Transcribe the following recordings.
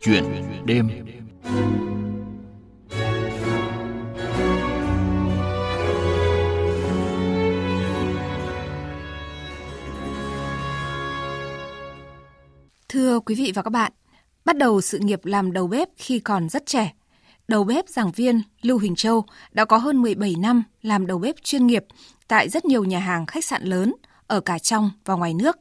Chuyện đêm Thưa quý vị và các bạn, bắt đầu sự nghiệp làm đầu bếp khi còn rất trẻ. Đầu bếp giảng viên Lưu Huỳnh Châu đã có hơn 17 năm làm đầu bếp chuyên nghiệp tại rất nhiều nhà hàng khách sạn lớn ở cả trong và ngoài nước.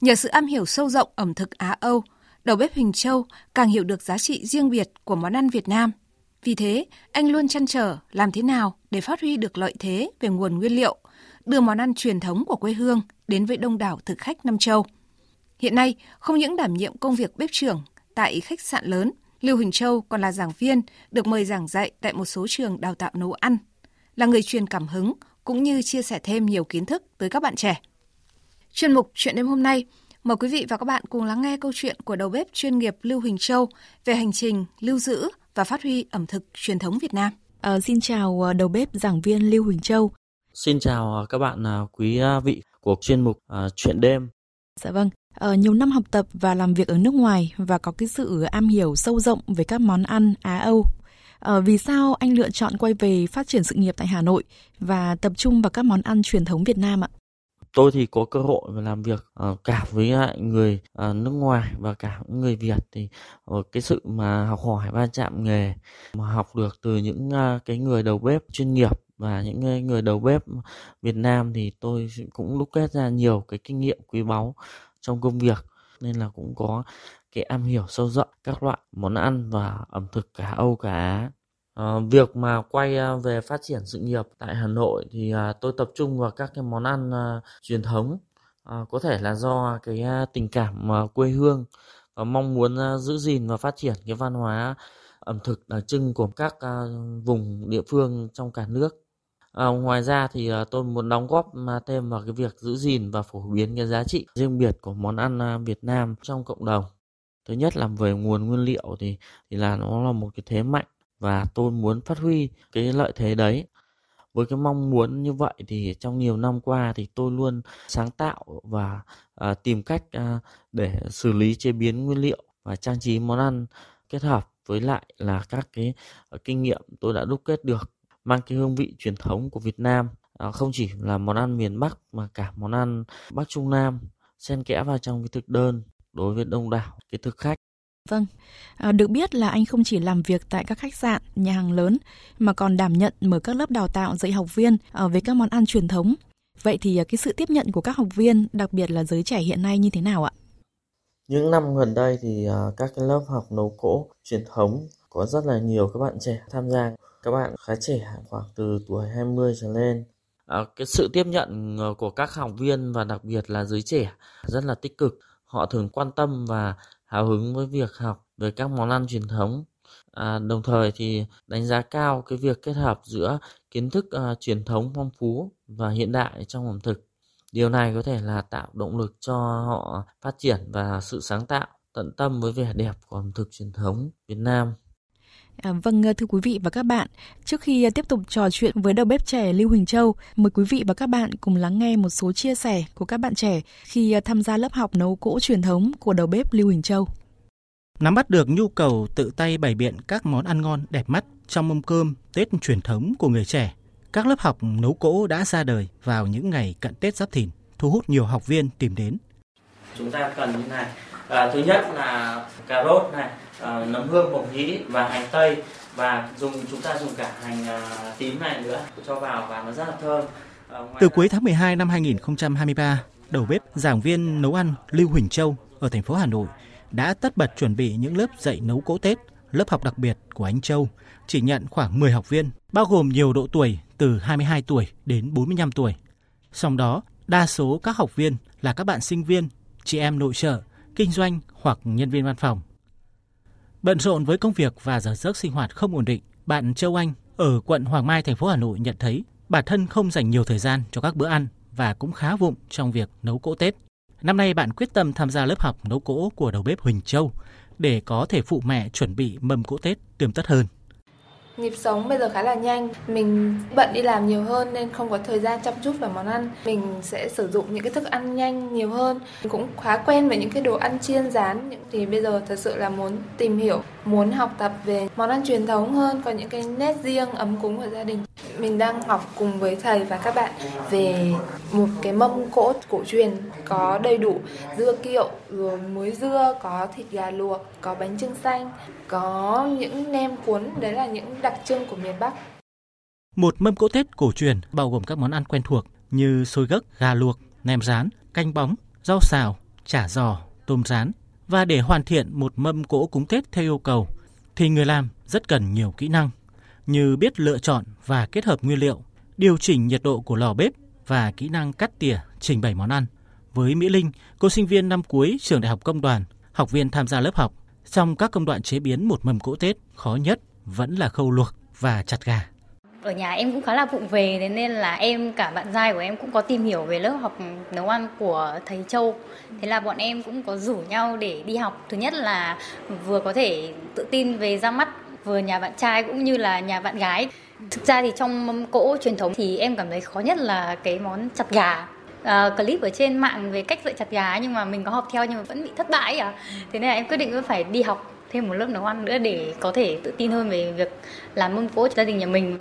Nhờ sự am hiểu sâu rộng ẩm thực Á Âu, đầu bếp Huỳnh Châu càng hiểu được giá trị riêng biệt của món ăn Việt Nam. Vì thế, anh luôn chăn trở làm thế nào để phát huy được lợi thế về nguồn nguyên liệu, đưa món ăn truyền thống của quê hương đến với đông đảo thực khách Nam Châu. Hiện nay, không những đảm nhiệm công việc bếp trưởng tại khách sạn lớn, Lưu Huỳnh Châu còn là giảng viên được mời giảng dạy tại một số trường đào tạo nấu ăn, là người truyền cảm hứng cũng như chia sẻ thêm nhiều kiến thức tới các bạn trẻ. Chuyên mục Chuyện đêm hôm nay, mời quý vị và các bạn cùng lắng nghe câu chuyện của đầu bếp chuyên nghiệp Lưu Huỳnh Châu về hành trình lưu giữ và phát huy ẩm thực truyền thống Việt Nam. À, xin chào ờ, đầu bếp giảng viên Lưu Huỳnh Châu. Xin chào ờ, các bạn quý vị của chuyên mục Chuyện đêm. Dạ vâng, ở nhiều năm học tập và làm việc ở nước ngoài và có cái sự am hiểu sâu rộng về các món ăn Á Âu. À, vì sao anh lựa chọn quay về phát triển sự nghiệp tại Hà Nội và tập trung vào các món ăn truyền thống Việt Nam ạ? Tôi thì có cơ hội làm việc uh, cả với lại người uh, nước ngoài và cả người Việt thì uh, cái sự mà học hỏi va chạm nghề mà học được từ những uh, cái người đầu bếp chuyên nghiệp và những người đầu bếp Việt Nam thì tôi cũng đúc kết ra nhiều cái kinh nghiệm quý báu trong công việc. Nên là cũng có cái am hiểu sâu rộng các loại món ăn và ẩm thực cả Âu cả Á. À, việc mà quay ờ, về phát triển sự nghiệp tại Hà Nội thì ờ, tôi tập trung vào các cái món ăn truyền thống có thể là do cái tình cảm uh, quê hương và mong muốn giữ gìn và phát triển cái văn hóa ẩm thực đặc trưng của các vùng địa phương trong cả nước. À, ngoài ra thì tôi muốn đóng góp uh, thêm vào cái việc giữ gìn và phổ biến cái giá trị riêng biệt của món ăn Việt Nam trong cộng đồng. Thứ nhất là về nguồn nguyên liệu thì thì là nó là một cái thế mạnh và tôi muốn phát huy cái lợi thế đấy. Với cái mong muốn như vậy thì trong nhiều năm qua thì tôi luôn sáng tạo và à, tìm cách à, để xử lý chế biến nguyên liệu và trang trí món ăn kết hợp với lại là các cái uh, kinh nghiệm tôi đã đúc kết được mang cái hương vị truyền thống của Việt Nam. À, không chỉ là món ăn miền Bắc mà cả món ăn Bắc Trung Nam xen kẽ vào trong cái thực đơn đối với đông đảo cái thực khách. Vâng, à, được biết là anh không chỉ làm việc tại các khách sạn, nhà hàng lớn mà còn đảm nhận mở các lớp đào tạo dạy học viên ở về các món ăn truyền thống. Vậy thì à, cái sự tiếp nhận của các học viên, đặc biệt là giới trẻ hiện nay như thế nào ạ? Những năm gần đây thì à, các cái lớp học nấu cỗ truyền thống có rất là nhiều các bạn trẻ tham gia. Các bạn khá trẻ khoảng từ tuổi 20 trở lên. À, cái sự tiếp nhận ờ, của các học viên và đặc biệt là giới trẻ rất là tích cực. Họ thường quan tâm và hào hứng với việc học về các món ăn truyền thống. À, đồng thời thì đánh giá cao cái việc kết hợp giữa kiến thức à, truyền thống phong phú và hiện đại trong ẩm thực. Điều này có thể là tạo động lực cho họ phát triển và sự sáng tạo tận tâm với vẻ đẹp của ẩm thực truyền thống Việt Nam. À, vâng thưa quý vị và các bạn, trước khi à, tiếp tục trò chuyện với đầu bếp trẻ Lưu Huỳnh Châu, mời quý vị và các bạn cùng lắng nghe một số chia sẻ của các bạn trẻ khi à, tham gia lớp học nấu cỗ truyền thống của đầu bếp Lưu Huỳnh Châu. Nắm bắt được nhu cầu tự tay bày biện các món ăn ngon đẹp mắt trong mâm cơm Tết truyền thống của người trẻ, các lớp học nấu cỗ đã ra đời vào những ngày cận Tết Giáp Thìn, thu hút nhiều học viên tìm đến. Chúng ta cần như này, à, thứ nhất là cà rốt này, à, nấm hương bột nhĩ và hành tây và dùng chúng ta dùng cả hành à, tím này nữa cho vào và nó rất là thơm. À, Từ cuối tháng 12 năm 2023, đầu bếp giảng viên nấu ăn Lưu Huỳnh Châu ở thành phố Hà Nội đã tất bật chuẩn bị những lớp dạy nấu cỗ Tết, lớp học đặc biệt của anh Châu, chỉ nhận khoảng 10 học viên, bao gồm nhiều độ tuổi từ 22 tuổi đến 45 tuổi. Trong đó, đa số các học viên là các bạn sinh viên, chị em nội trợ, kinh doanh hoặc nhân viên văn phòng. Bận rộn với công việc và giờ giấc sinh hoạt không ổn định, bạn Châu Anh ở quận Hoàng Mai, thành phố Hà Nội nhận thấy bản thân không dành nhiều thời gian cho các bữa ăn và cũng khá vụng trong việc nấu cỗ Tết. Năm nay bạn quyết tâm tham gia lớp học nấu cỗ của đầu bếp Huỳnh Châu để có thể phụ mẹ chuẩn bị mâm cỗ Tết tươm tất hơn. Nhịp sống bây giờ khá là nhanh, mình bận đi làm nhiều hơn nên không có thời gian chăm chút vào món ăn. Mình sẽ sử dụng những cái thức ăn nhanh nhiều hơn. Mình cũng khá quen với những cái đồ ăn chiên rán thì bây giờ thật sự là muốn tìm hiểu, muốn học tập về món ăn truyền thống hơn, có những cái nét riêng ấm cúng của gia đình. Mình đang học cùng với thầy và các bạn về một cái mâm cỗ cổ truyền có đầy đủ dưa kiệu, rồi muối dưa, có thịt gà luộc, có bánh trưng xanh, có những nem cuốn, đấy là những đặc trưng của miền Bắc. Một mâm cỗ Tết cổ truyền bao gồm các món ăn quen thuộc như xôi gấc, gà luộc, nem rán, canh bóng, rau xào, chả giò, tôm rán. Và để hoàn thiện một mâm cỗ cúng Tết theo yêu cầu, thì người làm rất cần nhiều kỹ năng, như biết lựa chọn và kết hợp nguyên liệu, điều chỉnh nhiệt độ của lò bếp và kỹ năng cắt tỉa, trình bày món ăn. Với Mỹ Linh, cô sinh viên năm cuối trường Đại học Công đoàn, học viên tham gia lớp học, trong các công đoạn chế biến một mâm cỗ Tết, khó nhất vẫn là khâu luộc và chặt gà. Ở nhà em cũng khá là vụng về thế nên là em cả bạn trai của em cũng có tìm hiểu về lớp học nấu ăn của thầy Châu. Thế là bọn em cũng có rủ nhau để đi học. Thứ nhất là vừa có thể tự tin về ra mắt vừa nhà bạn trai cũng như là nhà bạn gái. Thực ra thì trong mâm cỗ truyền thống thì em cảm thấy khó nhất là cái món chặt gà uh, clip ở trên mạng về cách dạy chặt gà nhưng mà mình có học theo nhưng mà vẫn bị thất bại à thế nên là em quyết định phải đi học thêm một lớp nấu ăn nữa để có thể tự tin hơn về việc làm mâm cỗ cho gia đình nhà mình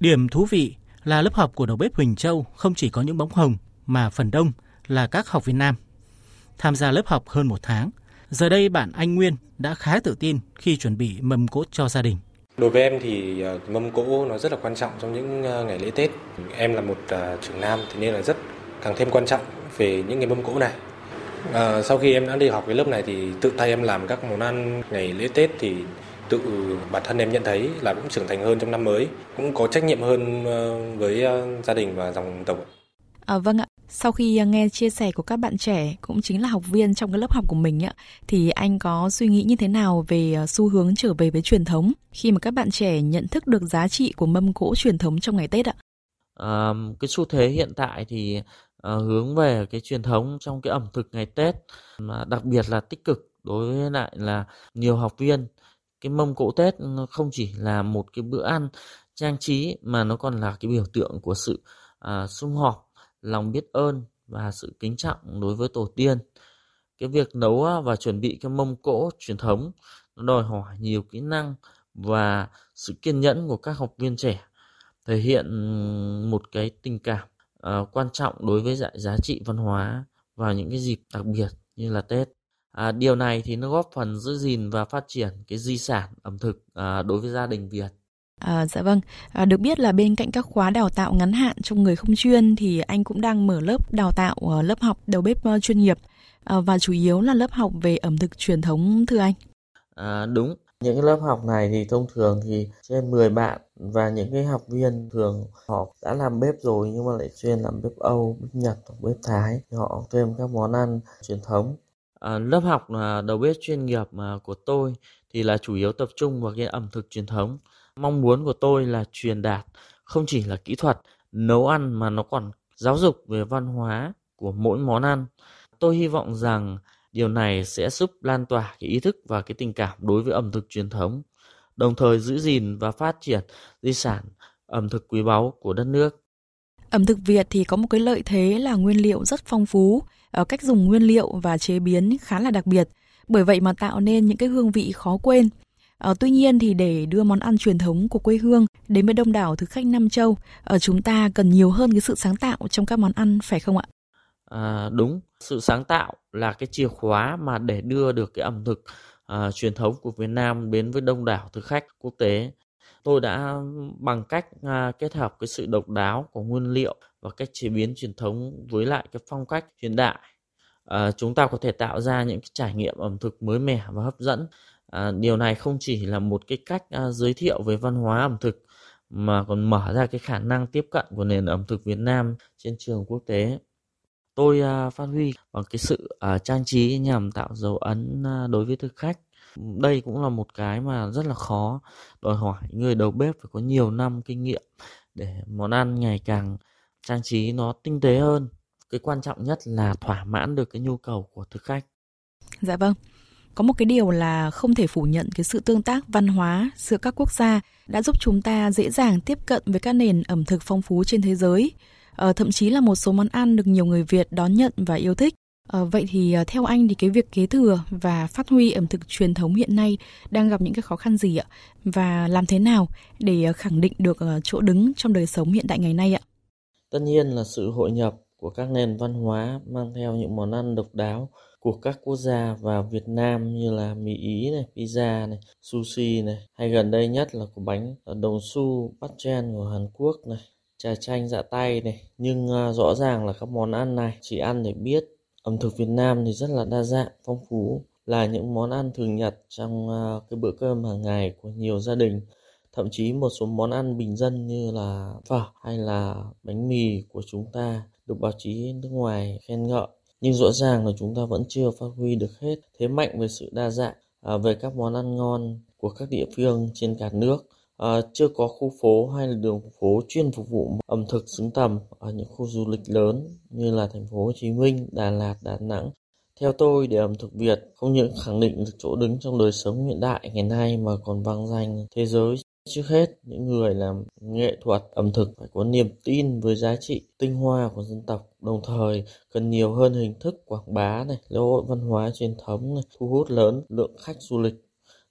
điểm thú vị là lớp học của đầu bếp Huỳnh Châu không chỉ có những bóng hồng mà phần đông là các học viên nam tham gia lớp học hơn một tháng giờ đây bạn anh Nguyên đã khá tự tin khi chuẩn bị mâm cỗ cho gia đình Đối với em thì ờ, mâm cỗ nó rất là quan trọng trong những ờ, ngày lễ Tết. Em là một uh, trưởng nam thế nên là rất càng thêm quan trọng về những cái mâm cỗ này. À, sau khi em đã đi học cái lớp này thì tự tay em làm các món ăn ngày lễ Tết thì tự bản thân em nhận thấy là cũng trưởng thành hơn trong năm mới, cũng có trách nhiệm hơn ờ, với ờ, gia đình và dòng tộc. À, vâng ạ. Sau khi nghe chia sẻ của các bạn trẻ cũng chính là học viên trong cái lớp học của mình ạ, thì anh có suy nghĩ như thế nào về xu hướng trở về với truyền thống khi mà các bạn trẻ nhận thức được giá trị của mâm cỗ truyền thống trong ngày Tết ạ? À, cái xu thế hiện tại thì uh, hướng về cái truyền thống trong cái ẩm thực ngày Tết mà đặc biệt là tích cực đối với lại là nhiều học viên. Cái mâm cỗ Tết ừ, không chỉ là một cái bữa ăn trang trí mà nó còn là cái biểu tượng của sự uh, sum họp lòng biết ơn và sự kính trọng đối với tổ tiên. Cái việc nấu và chuẩn bị cái mâm cỗ truyền thống nó đòi hỏi nhiều kỹ năng và sự kiên nhẫn của các học viên trẻ thể hiện ừ, một cái tình cảm uh, quan trọng đối với dạy giá trị văn hóa vào những cái dịp đặc biệt như là Tết. À, điều này thì nó góp phần giữ gìn và phát triển cái di sản ẩm thực à, đối với gia đình Việt. À, dạ vâng, à, được biết là bên cạnh các khóa đào tạo ngắn hạn cho người không chuyên thì anh cũng đang mở lớp đào tạo uh, lớp học đầu bếp uh, chuyên nghiệp uh, và chủ yếu là lớp học về ẩm thực truyền thống thưa anh. À, đúng, những cái lớp học này thì thông thường thì trên 10 bạn và những cái học viên thường họ đã làm bếp rồi nhưng mà lại chuyên làm bếp Âu, bếp Nhật hoặc bếp Thái thì họ thêm các món ăn truyền thống. À, lớp học là đầu bếp chuyên nghiệp mà của tôi thì là chủ yếu tập trung vào cái ẩm thực truyền thống. Mong muốn của tôi là truyền đạt không chỉ là kỹ thuật nấu ăn mà nó còn giáo dục về văn hóa của mỗi món ăn. Tôi hy vọng rằng Điều này sẽ giúp lan tỏa cái ý thức và cái tình cảm đối với ẩm thực truyền thống, đồng thời giữ gìn và phát triển di sản ẩm thực quý báu của đất nước. Ẩm thực Việt thì có một cái lợi thế là nguyên liệu rất phong phú, ở cách dùng nguyên liệu và chế biến khá là đặc biệt, bởi vậy mà tạo nên những cái hương vị khó quên. À, tuy nhiên thì để đưa món ăn truyền thống của quê hương đến với đông đảo thực khách Nam Châu, ở chúng ta cần nhiều hơn cái sự sáng tạo trong các món ăn phải không ạ? À, đúng, sự sáng tạo là cái chìa khóa mà để đưa được cái ẩm thực à, truyền thống của Việt Nam đến với đông đảo thực khách quốc tế. Tôi đã bằng cách à, kết hợp cái sự độc đáo của nguyên liệu và cách chế biến truyền thống với lại cái phong cách hiện đại. À, chúng ta có thể tạo ra những cái trải nghiệm ẩm thực mới mẻ và hấp dẫn. À, điều này không chỉ là một cái cách à, giới thiệu về văn hóa ẩm thực mà còn mở ra cái khả năng tiếp cận của nền ẩm thực Việt Nam trên trường quốc tế tôi uh, phát huy bằng cái sự uh, trang trí nhằm tạo dấu ấn uh, đối với thực khách. Đây cũng là một cái mà rất là khó đòi hỏi người đầu bếp phải có nhiều năm kinh nghiệm để món ăn ngày càng trang trí nó tinh tế hơn. Cái quan trọng nhất là thỏa mãn được cái nhu cầu của thực khách. Dạ vâng. Có một cái điều là không thể phủ nhận cái sự tương tác văn hóa giữa các quốc gia đã giúp chúng ta dễ dàng tiếp cận với các nền ẩm thực phong phú trên thế giới, Ờ, thậm chí là một số món ăn được nhiều người Việt đón nhận và yêu thích. Ờ, vậy thì ờ, theo anh thì cái việc kế thừa và phát huy ẩm thực truyền thống hiện nay đang gặp những cái khó khăn gì ạ? Và làm thế nào để khẳng định được chỗ đứng trong đời sống hiện đại ngày nay ạ? Tất nhiên là sự hội nhập của các nền văn hóa mang theo những món ăn độc đáo của các quốc gia và Việt Nam như là mì Ý này, pizza này, sushi này, hay gần đây nhất là của bánh đồng su bát chen của Hàn Quốc này, trà chanh dạ tay này. Nhưng uh, rõ ràng là các món ăn này chỉ ăn để biết ẩm thực Việt Nam thì rất là đa dạng, phong phú. Là những món ăn thường nhật trong uh, cái bữa cơm hàng ngày của nhiều gia đình. Thậm chí một số món ăn bình dân như là phở hay là bánh mì của chúng ta được báo chí nước ngoài khen ngợi. Nhưng rõ ràng là chúng ta vẫn chưa phát huy được hết thế mạnh về sự đa dạng uh, về các món ăn ngon của các địa phương trên cả nước à, chưa có khu phố hay là đường phố chuyên phục vụ ẩm thực xứng tầm ở những khu du lịch lớn như là thành phố Hồ Chí Minh, Đà Lạt, Đà Nẵng. Theo tôi, để ẩm thực Việt không những khẳng định được chỗ đứng trong đời sống hiện đại ngày nay mà còn vang danh thế giới Trước hết, những người làm nghệ thuật ẩm thực phải có niềm tin với giá trị tinh hoa của dân tộc, đồng thời cần nhiều hơn hình thức quảng bá này, lễ hội văn hóa truyền thống này, thu hút lớn lượng khách du lịch.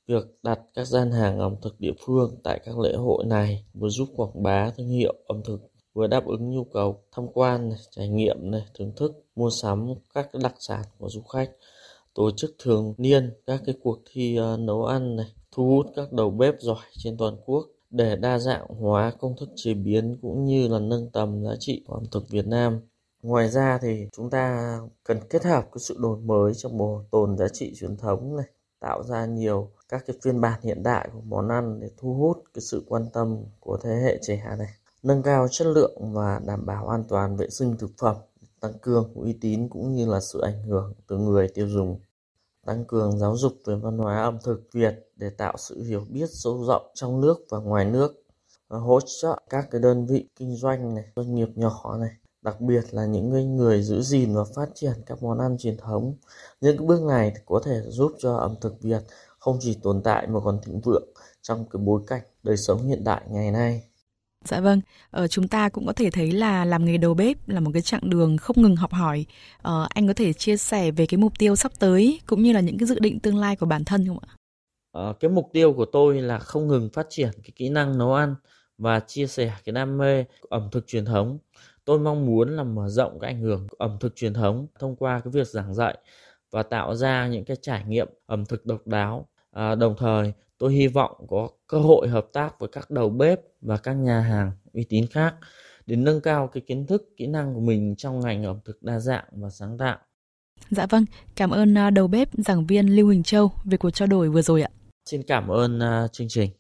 Việc đặt các gian hàng ẩm thực địa phương tại các lễ hội này vừa giúp quảng bá thương hiệu ẩm thực vừa đáp ứng nhu cầu tham quan, này, trải nghiệm, này, thưởng thức, mua sắm các đặc sản của du khách. Tổ chức thường niên các cái cuộc thi uh, nấu ăn này, thu hút các đầu bếp giỏi trên toàn quốc để đa dạng hóa công thức chế biến cũng như là nâng tầm giá trị của ẩm thực Việt Nam. Ngoài ra thì chúng ta cần kết hợp cái sự đổi mới trong bảo tồn giá trị truyền thống này, tạo ra nhiều các cái phiên bản hiện đại của món ăn để thu hút cái sự quan tâm của thế hệ trẻ này, nâng cao chất lượng và đảm bảo an toàn vệ sinh thực phẩm, tăng cường uy tín cũng như là sự ảnh hưởng từ người tiêu dùng. Tăng cường giáo dục về văn hóa ẩm thực Việt để tạo sự hiểu biết sâu rộng trong nước và ngoài nước. Và hỗ trợ các cái đơn vị kinh doanh này, doanh nghiệp nhỏ này, đặc biệt là những người, người giữ gìn và phát triển các món ăn truyền thống. Những bước này có thể giúp cho ẩm thực Việt không chỉ tồn tại mà còn thịnh vượng trong cái bối cảnh đời sống hiện đại ngày nay. Dạ vâng, ờ, chúng ta cũng có thể thấy là làm nghề đầu bếp là một cái chặng đường không ngừng học hỏi. Ờ, anh có thể chia sẻ về cái mục tiêu sắp tới cũng như là những cái dự định tương lai của bản thân không ạ? Ờ, cái mục tiêu của tôi là không ngừng phát triển cái kỹ năng nấu ăn và chia sẻ cái đam mê ẩm thực truyền thống. Tôi mong muốn là mở rộng cái ảnh hưởng ẩm thực truyền thống thông qua cái việc giảng dạy và tạo ra những cái trải nghiệm ẩm thực độc đáo. À, đồng thời tôi hy vọng có cơ hội hợp tác với các đầu bếp và các nhà hàng uy tín khác để nâng cao cái kiến thức, kỹ năng của mình trong ngành ẩm thực đa dạng và sáng tạo. Dạ vâng, cảm ơn à, đầu bếp giảng viên Lưu Huỳnh Châu về cuộc trao đổi vừa rồi ạ. Xin cảm ơn uh, chương trình.